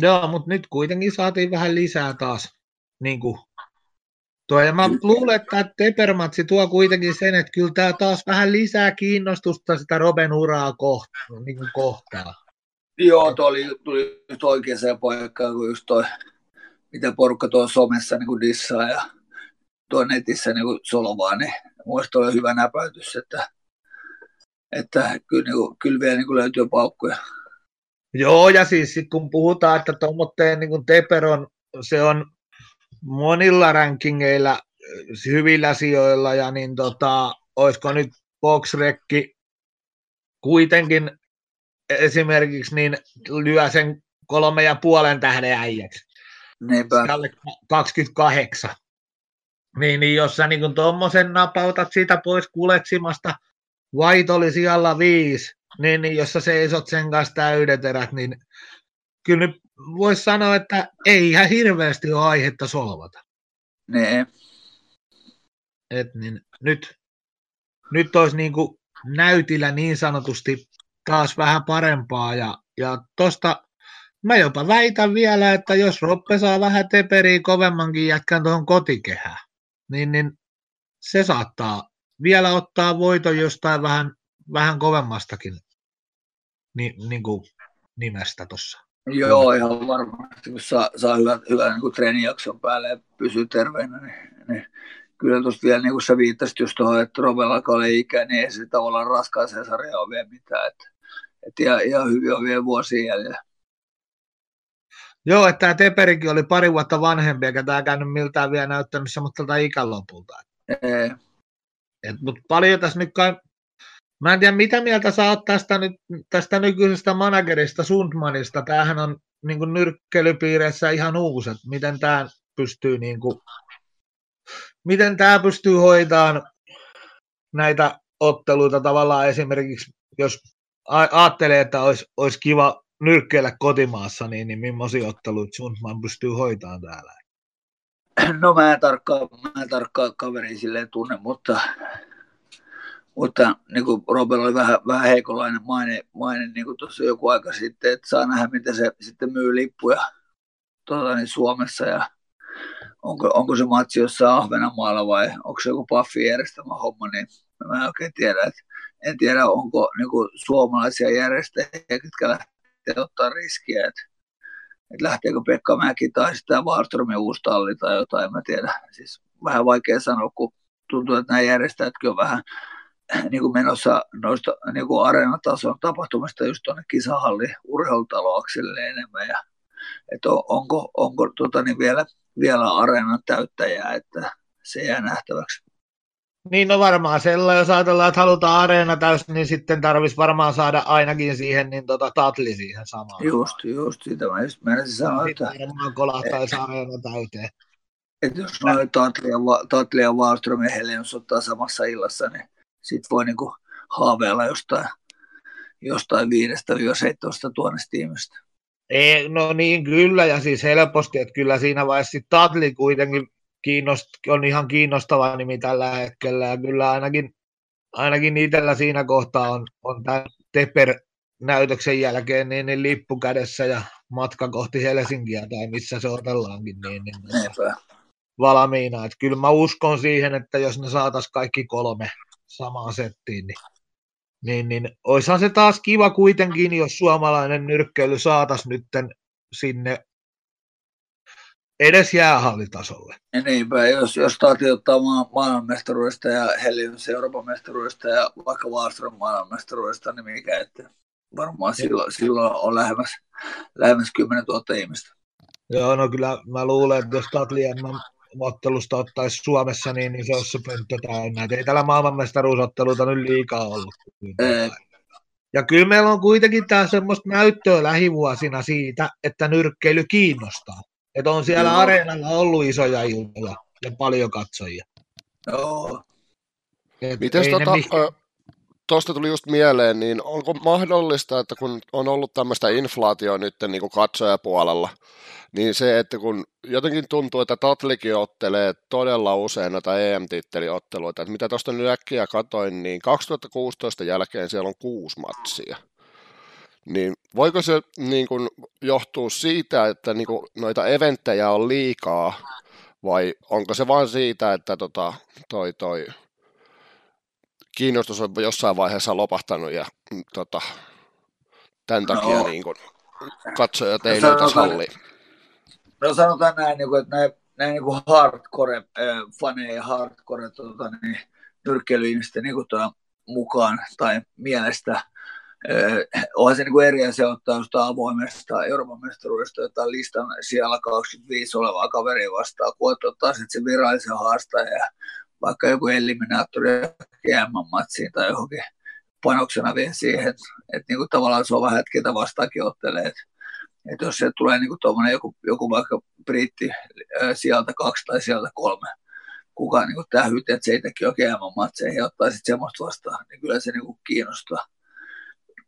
Joo, mutta nyt kuitenkin saatiin vähän lisää taas niin kuin tuo. Ja mä luulen, että Tepermatsi tuo kuitenkin sen, että kyllä tämä taas vähän lisää kiinnostusta sitä Roben uraa kohtaan. Niin kuin kohtaa. Joo, tuo oli, tuli just oikeaan paikkaan, kun just toi, mitä porukka tuo somessa niin kuin dissaa ja tuo netissä niin kuin solvaa, niin muista oli hyvä näpäytys, että, että kyllä, niin kuin, kyllä vielä niin kuin löytyy paukkuja. Joo, ja siis sit kun puhutaan, että tuommoitteen niin Teperon, se on monilla rankingeilla hyvillä sijoilla, ja niin tota, olisiko nyt Boxrekki kuitenkin esimerkiksi niin lyö sen kolme ja puolen tähden äijäksi. Niinpä. 28. Niin, niin jos sä niin tuommoisen napautat siitä pois kuletsimasta, White oli siellä viisi, niin, niin jos sä seisot sen kanssa täydet erät, niin kyllä nyt voisi sanoa, että ei ihan hirveästi ole aihetta solvata. Nee. Et niin, nyt, nyt olisi niin kuin näytillä niin sanotusti taas vähän parempaa. Ja, ja tosta mä jopa väitän vielä, että jos Roppe saa vähän teperiä kovemmankin jätkän tuohon kotikehään, niin, niin se saattaa vielä ottaa voiton jostain vähän, vähän kovemmastakin ni, niin kuin nimestä tuossa. Joo, ihan varmasti. Kun saa, saa hyvän, hyvän niin treenijakson päälle ja pysyy terveenä, niin, niin kyllä tuosta vielä, niin kuin sä viittasit just tuohon, että Robella oli ikä, niin ei se tavallaan raskaaseen sarjaan ole vielä mitään. Että, että ihan, ihan hyvin on vielä vuosia jäljellä. Joo, että tämä Teperikin oli pari vuotta vanhempi, eikä tämä käynyt miltään vielä näyttänyt semmoista ikälopulta. Ei. Et, mutta paljon tässä nyt kai, mä en tiedä mitä mieltä sä oot tästä, nyt, tästä nykyisestä managerista Sundmanista. Tämähän on niin kuin nyrkkeilypiireissä ihan uusi, että miten tämä pystyy niin kuin, miten tämä pystyy hoitamaan näitä otteluita tavallaan esimerkiksi, jos ajattelee, että olisi, olisi kiva nyrkkeillä kotimaassa, niin, niin millaisia otteluita Sundman pystyy hoitamaan täällä? No mä en tarkkaan, mä en tarkkaan kaveri silleen tunne, mutta, mutta niin kuin Robert oli vähän, vähän heikonlainen maine, maine niin kuin tuossa joku aika sitten, että saa nähdä, miten se sitten myy lippuja tuota, niin Suomessa ja onko, onko se matsi jossain Ahvenanmaalla vai onko se joku Paffi järjestämä homma, niin mä en oikein tiedä. Että en tiedä, onko niin kuin, suomalaisia järjestäjiä, jotka lähtee ottaa riskiä, että että lähteekö Pekka Mäki tai sitten Wallströmin uusi talli tai jotain, mä tiedä. Siis vähän vaikea sanoa, kun tuntuu, että nämä järjestäjätkin on vähän [clears throat] niin kuin menossa noista niin kuin areenatason tapahtumista just tuonne kisahalli urheilutaloakselle enemmän. Ja, että on, onko, onko tota, niin vielä, vielä areenan täyttäjää, että se jää nähtäväksi. Niin no varmaan sellainen, jos ajatellaan, että halutaan areena täysin, niin sitten tarvitsisi varmaan saada ainakin siihen niin tota, tatli siihen samaan. Just, just, sitä mä just menisin sanoa, että... Sitten varmaan kolahtaisi areena täyteen. Että jos noin Tatli ja, Tatli ja Wallström ja Helenius ottaa samassa illassa, niin sit voi niinku haaveilla jostain, jostain viidestä 17 tuonnesta tiimistä. Ei, no niin, kyllä, ja siis helposti, että kyllä siinä vaiheessa Tatli kuitenkin kiinnost, on ihan kiinnostava nimi tällä hetkellä. Ja kyllä ainakin, ainakin itsellä siinä kohtaa on, on tämän Teper näytöksen jälkeen niin, niin lippu kädessä ja matka kohti Helsinkiä tai missä se otellaankin niin, niin, niin valmiina. Et kyllä mä uskon siihen, että jos ne saataisiin kaikki kolme samaan settiin, niin, niin, niin olisihan se taas kiva kuitenkin, jos suomalainen nyrkkeily saataisiin nytten sinne edes jäähallitasolle. Ja niinpä, jos, jos Tati ottaa maa, maailmanmestaruudesta ja Helios Euroopan mestaruudesta ja vaikka Wallström maailmanmestaruudesta, niin mikä, että varmaan silloin, silloin on lähemmäs, lähemmäs 10 000 ihmistä. Joo, no kyllä mä luulen, että jos Tatli ottelusta ottaisi Suomessa, niin, niin se olisi se pönttö täynnä. ei täällä maailmanmestaruusotteluita nyt liikaa ollut. Ei. Ja kyllä meillä on kuitenkin tämä semmoista näyttöä lähivuosina siitä, että nyrkkeily kiinnostaa. Että on siellä Joo. areenalla ollut isoja iltoja ja paljon katsojia. Joo. Miten tota, tuosta tuosta tuli just mieleen, niin onko mahdollista, että kun on ollut tämmöistä inflaatioa nyt niin kuin katsojapuolella, niin se, että kun jotenkin tuntuu, että Tatlikin ottelee todella usein näitä EM-titteliotteluita, että mitä tuosta nyt äkkiä katoin, niin 2016 jälkeen siellä on kuusi matsia. Niin voiko se niin kuin, johtua siitä, että niin kuin, noita eventtejä on liikaa, vai onko se vain siitä, että tota, toi, toi kiinnostus on jossain vaiheessa lopahtanut ja mm, tota, tämän takia no. niin kuin, katsojat ei no, löytä salliin? No sanotaan näin, niin kuin, että näin, näin niin kuin hardcore-faneja ja hardcore tota, niin, nyrkkeilyihmisten niin kuin, mukaan tai mielestä – onhan se niin kuin eri asia ottaa jostain avoimesta Euroopan mestaruudesta jotain listan siellä 25 olevaa kaveria vastaan, kun ottaa sitten se virallisen haastaja ja vaikka joku eliminaattori GM-matsiin tai johonkin panoksena vielä siihen, että, että niin kuin tavallaan se on vähän, että ketä vastaakin ottelee. Että, jos se tulee niin kuin joku, joku vaikka britti sieltä kaksi tai sieltä kolme, kukaan niin tähyt, että se ei teki oikein GM-matseihin ja ottaa sitten semmoista vastaan, niin kyllä se niin kuin kiinnostaa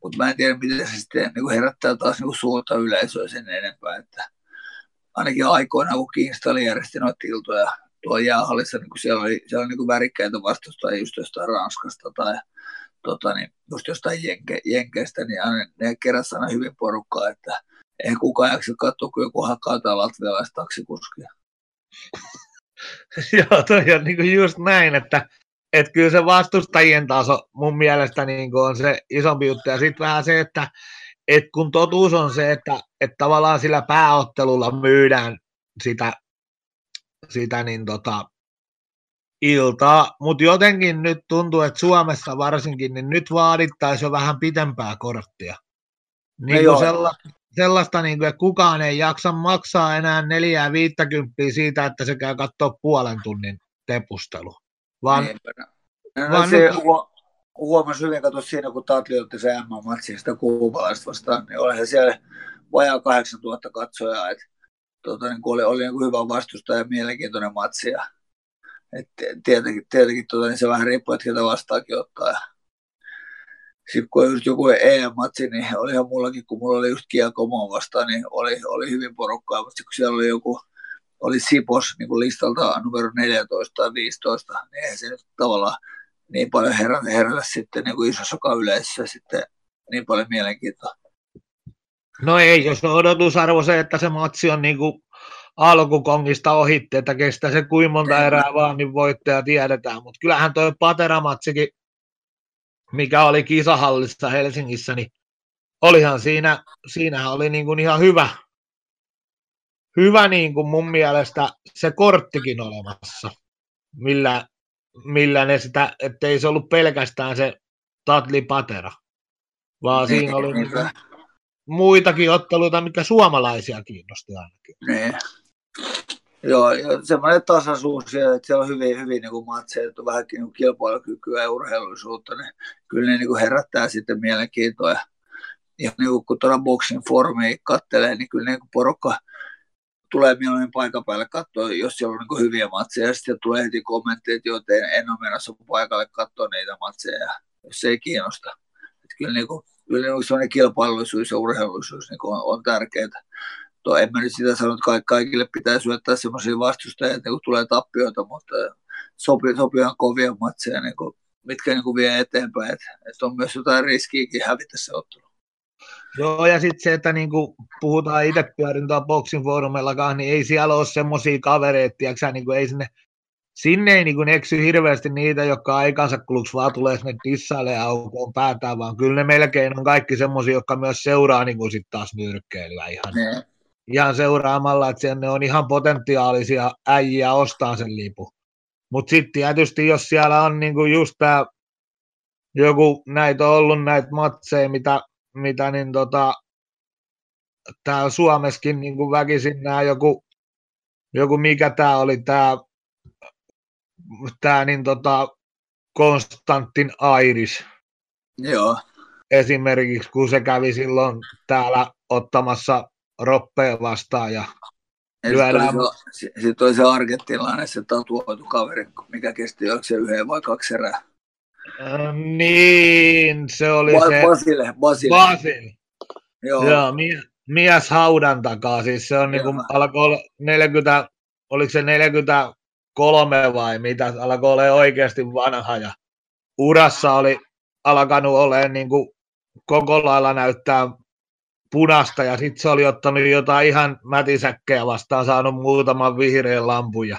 mutta mä en tiedä, miten se sitten niin herättää taas niin suurta yleisöä sen enempää, että ainakin aikoina, kun Kiinstali järjesti noita iltoja tuolla jäähallissa, niin kun siellä oli, siellä oli niin värikkäitä vastustajia just jostain Ranskasta tai tota, niin just jostain jenke, jenkeistä, niin aina, ne keräsi aina hyvin porukkaa, että ei kukaan jaksa katsoa, kun joku hakkaa tai latvialaista taksikuskia. [laughs] Joo, toi on niin just näin, että että kyllä se vastustajien taso mun mielestä niin on se isompi juttu. Ja sitten vähän se, että et kun totuus on se, että, että tavallaan sillä pääottelulla myydään sitä, sitä niin tota, iltaa, mutta jotenkin nyt tuntuu, että Suomessa varsinkin, niin nyt vaadittaisiin jo vähän pitempää korttia. Niin kuin sella, sellaista, niin kuin, että kukaan ei jaksa maksaa enää neljää viittäkymppiä siitä, että se käy katsoa puolen tunnin tepustelu. Vaan, niin. no, vaan se, nyt... huomasi hyvin, katso siinä, kun Tatli otti se M-matsi sitä kuubalaista vastaan, niin olihan siellä vajaa 8000 katsojaa, että tota, niin oli, oli niin hyvä vastustaja ja mielenkiintoinen matsi. Ja, et tietenkin, tietenkin tota, niin se vähän riippuu, että ketä vastaakin ottaa. Ja sitten kun just joku EM-matsi, niin olihan mullakin, kun mulla oli just Kiakomoa vastaan, niin oli, oli hyvin porukkaa, mutta kun siellä oli joku, oli Sipos niin kuin listalta numero 14 tai 15, niin eihän se nyt tavallaan niin paljon herätä, herätä sitten niin kuin isossa yleisössä sitten niin paljon mielenkiintoa. No ei, jos on odotusarvo se, että se matsi on niin kuin alkukongista ohitti, että kestää se kuin monta erää vaan, niin voittaja tiedetään. Mutta kyllähän tuo Patera-matsikin mikä oli kisahallissa Helsingissä, niin olihan siinä, siinähän oli niin kuin ihan hyvä, hyvä niin kuin mun mielestä se korttikin olemassa, millä, millä ne sitä, ettei se ollut pelkästään se Tatli Patera, vaan niin, siinä oli niin muitakin otteluita, mikä suomalaisia kiinnosti ainakin. Niin. Joo, ja semmoinen tasaisuus, että siellä on hyvin, hyvin niin matseja, että on vähänkin niin kilpailukykyä ja urheilullisuutta, niin kyllä ne niin kuin herättää sitten mielenkiintoa. Ja, niin kuin, kun tuolla foorumia kattelee, niin kyllä niin kuin porukka tulee mieluummin paikan päälle katsoa, jos siellä on niin hyviä matseja, ja sitten tulee heti kommentteja, että joo, en ole menossa paikalle katsoa niitä matseja, jos se ei kiinnosta. Että kyllä, niin kuin, kyllä niin sellainen kilpailullisuus ja urheilullisuus niin on, on tärkeää to, en mä nyt sitä sano, että kaikille pitää syöttää semmoisia vastustajia, että kun tulee tappioita, mutta sopii, sopii ihan kovia matseja, niin kuin, mitkä niin kuin vie eteenpäin, että, että on myös jotain riskiäkin hävitä se ottelu. Joo, ja sitten se, että niin kuin puhutaan itse pyörin tuolla boxing foorumillakaan, niin ei siellä ole semmoisia kavereita, tiiäksä, niin kuin ei sinne, sinne ei niin kuin eksy hirveästi niitä, jotka aikansa kuluksi vaan tulee sinne dissaille ja aukoon päätään, vaan kyllä ne melkein on kaikki semmoisia, jotka myös seuraa niin kuin sitten taas nyrkkeilyä ihan. Ne ihan seuraamalla, että ne on ihan potentiaalisia äijiä ostaa sen lipun. Mutta sitten tietysti, jos siellä on niinku just tämä joku, näitä on ollut näitä matseja, mitä, mitä niin tota, täällä Suomessakin niin kuin väkisin nämä joku, joku mikä tämä oli, tämä tää, niin tota, Konstantin Airis. Joo. Esimerkiksi, kun se kävi silloin täällä ottamassa roppeen vastaan ja lyödään. Sitten oli se argentinlainen, se tatuoitu kaveri, mikä kesti, yhden vai kaksi erää? Äh, niin, se oli ba- se... Basile, Basile. Basile. Joo. Joo mie, mies haudan takaa, siis se on niin kuin, alkoi olla 40, oliko se 43 vai mitä, alkoi olla oikeasti vanha ja urassa oli alkanut olemaan niin kuin koko lailla näyttää punasta ja sitten se oli ottanut jotain ihan mätisäkkejä vastaan, saanut muutaman vihreän lampun ja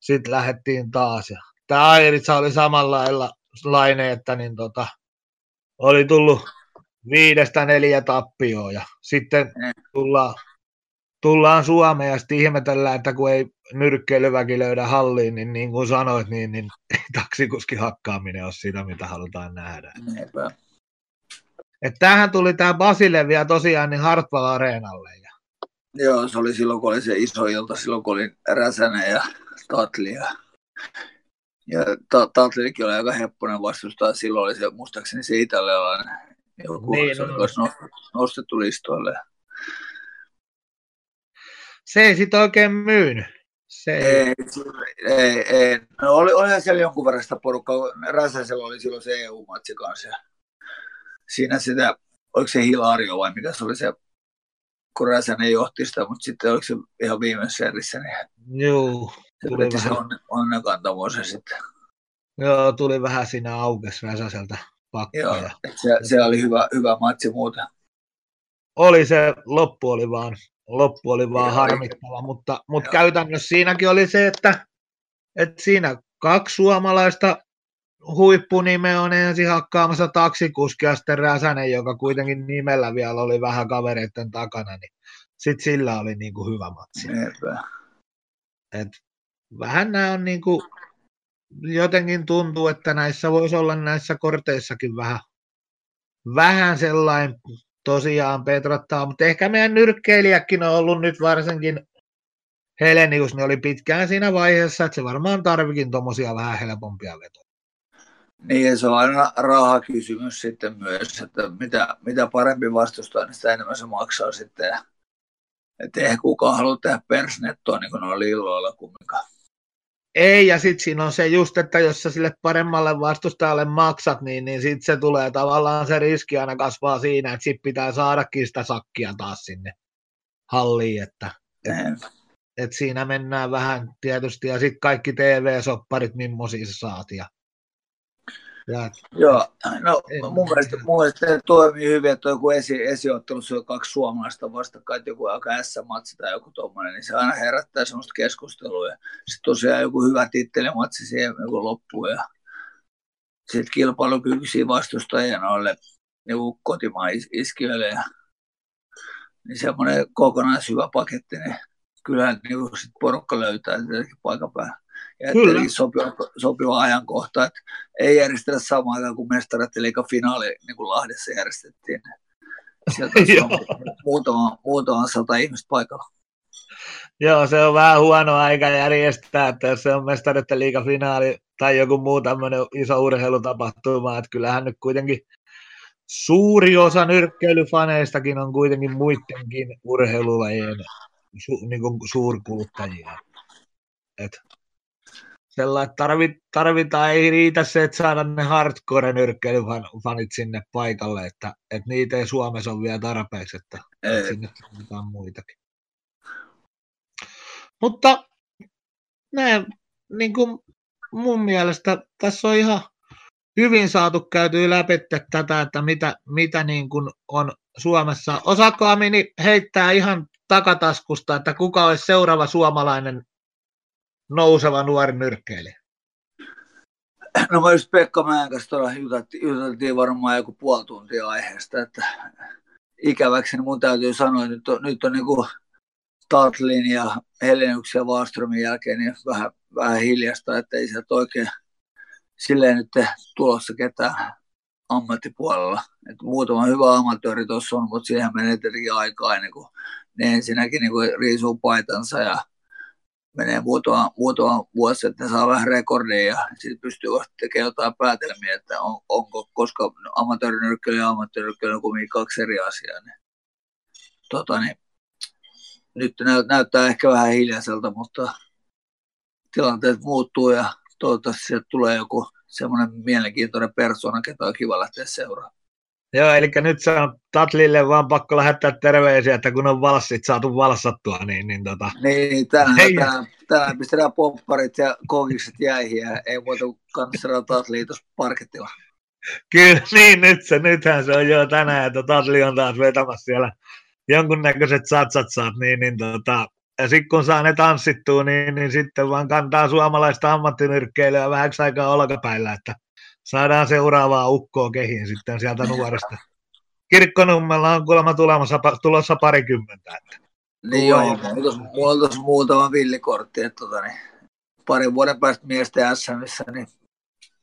sitten lähdettiin taas. Ja tämä Airitsa oli samalla lailla että niin tota, oli tullut viidestä neljä tappioa ja sitten mm. tullaan, tullaan Suomeen ja sitten ihmetellään, että kun ei nyrkkeilyväki löydä halliin, niin niin kuin sanoit, niin, niin taksikuski hakkaaminen on sitä, mitä halutaan nähdä. Että tämähän tuli tämä Basile vielä tosiaan niin Hartwell Areenalle. Ja... Joo, se oli silloin, kun oli se iso ilta, silloin kun oli Räsänen ja Tatli. Ja, ja Tatlikin oli aika hepponen vastustaa. Silloin oli se, muistaakseni se italialainen joku, niin, se oli no. nostettu listoille. Se ei sitten oikein myynyt. Se ei, ei, ei. No oli, olihan siellä jonkun verran sitä porukkaa. Räsäsellä oli silloin se EU-matsi kanssa siinä sitä, oliko se Hilario vai mikä se oli se, kun Räsänen johti sitä, mutta sitten oliko se ihan viimeisessä erissä, niin Joo, tuli vähän. se onne, onnenkantavuus sitten. Joo, tuli vähän siinä aukes Räsäseltä pakkaa. Joo, se, se, oli hyvä, hyvä matsi muuten. Oli se, loppu oli vaan, loppu oli vaan Joo, harmittava, mutta, mutta käytännössä siinäkin oli se, että, että siinä kaksi suomalaista huippunime on ensin hakkaamassa taksikuski ja sitten Räsänen, joka kuitenkin nimellä vielä oli vähän kavereiden takana, niin sitten sillä oli niin kuin hyvä matsi. Et vähän nämä on niin kuin, jotenkin tuntuu, että näissä voisi olla näissä korteissakin vähän, vähän sellainen tosiaan petrottaa, mutta ehkä meidän nyrkkeilijäkin on ollut nyt varsinkin Helenius, niin oli pitkään siinä vaiheessa, että se varmaan tarvikin tuommoisia vähän helpompia vetoja. Niin, se on aina rahakysymys sitten myös, että mitä, mitä parempi vastustaa, niin sitä enemmän se maksaa sitten. Että eihän kukaan halua tehdä persnettoa niin kuin noilla illoilla kumminkaan. Ei, ja sitten siinä on se just, että jos sä sille paremmalle vastustajalle maksat, niin, niin sitten se tulee tavallaan se riski aina kasvaa siinä, että sitten pitää saadakin sitä sakkia taas sinne halliin, että et, et siinä mennään vähän tietysti, ja sitten kaikki TV-sopparit, millaisia sä saat, ja Joo, no en, mun, mielestä, mun mielestä se toimii hyvin, että joku esi, esiottelussa on kaksi suomalaista vastakkain, joku aika S-matsi tai joku tuommoinen, niin se aina herättää semmoista keskustelua. Ja sitten tosiaan joku hyvä tittelimatsi siihen joku loppuun ja sitten kilpailukykyisiä vastustajia noille niin kotimaan iskiöille. Ja, niin semmoinen kokonaishyvä paketti, niin kyllä niin sit porukka löytää paikan päällä ja Kyllä. sopiva, sopiva ajankohta, että ei järjestetä samaan aikaan kuin mestarat liikan finaali niin kuin Lahdessa järjestettiin. Sieltä on [laughs] muutama, muutama sata ihmistä paikalla. Joo, se on vähän huono aika järjestää, että jos se on mestareiden liigafinaali tai joku muu tämmöinen iso urheilutapahtuma, että kyllähän nyt kuitenkin suuri osa nyrkkeilyfaneistakin on kuitenkin muidenkin urheilulajien su, niin kuin suurkuluttajia. Et sellainen, tarvit, tarvitaan, ei riitä se, että saada ne hardcore nyrkkeilyfanit sinne paikalle, että, että niitä ei Suomessa ole vielä tarpeeksi, että, että sinne tarvitaan muitakin. Mutta näin, niin kuin mun mielestä tässä on ihan hyvin saatu käytyä läpi tätä, että mitä, mitä niin kuin on Suomessa. Osaako Amini heittää ihan takataskusta, että kuka olisi seuraava suomalainen nouseva nuori nyrkkeilijä? No mä just Pekka Mäen tuolla juteltiin, varmaan joku puoli tuntia aiheesta, että ikäväkseni mun täytyy sanoa, että nyt on, nyt on niin kuin Tatlin ja Helenuksen ja Waastromin jälkeen niin vähän, vähän hiljasta, että ei sieltä oikein silleen nyt tulossa ketään ammattipuolella. Et muutama hyvä amatööri tuossa on, mutta siihen menee tietenkin aikaa ennen kuin ne ensinnäkin niin kuin riisuu paitansa ja menee muutama, muutama vuosi, että saa vähän rekordia ja sitten pystyy tekemään jotain päätelmiä, että on, onko, koska amatöörinyrkkeily ja amatöörinyrkkeily on kuitenkin kaksi eri asiaa. Niin, tota, niin, nyt näyttää ehkä vähän hiljaiselta, mutta tilanteet muuttuu ja toivottavasti sieltä tulee joku semmoinen mielenkiintoinen persona, ketä on kiva lähteä seuraamaan. Joo, eli nyt se on Tatlille vaan pakko lähettää terveisiä, että kun on valssit saatu valsattua, niin... Niin, tota... niin tänään, pistetään popparit ja kokikset jäihin ja ei muuta kuin kannattaa Tatliin tuossa parketilla. Kyllä, [laughs] niin nyt se, nythän se on jo tänään, että Tatli on taas vetämässä siellä jonkunnäköiset satsat saat, niin, niin tota, ja sitten kun saa ne tanssittua, niin, niin sitten vaan kantaa suomalaista ammattinyrkkeilyä vähäksi aikaa olkapäillä, että saadaan seuraavaa ukkoa kehiin sitten sieltä nuoresta. Kirkkonummella on kuulemma tulossa, tulossa parikymmentä. Että. Niin joo, mulla on tuossa muutama villikortti, että tota, niin, parin vuoden päästä miesten SMissä, niin,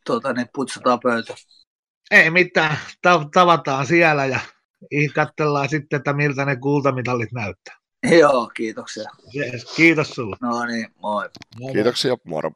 tota, niin putsataan pöytä. Ei mitään, tavataan siellä ja katsellaan sitten, että miltä ne kultamitalit näyttää. Joo, kiitoksia. Yes, kiitos sulle. No niin, moi. Kiitoksia, moro.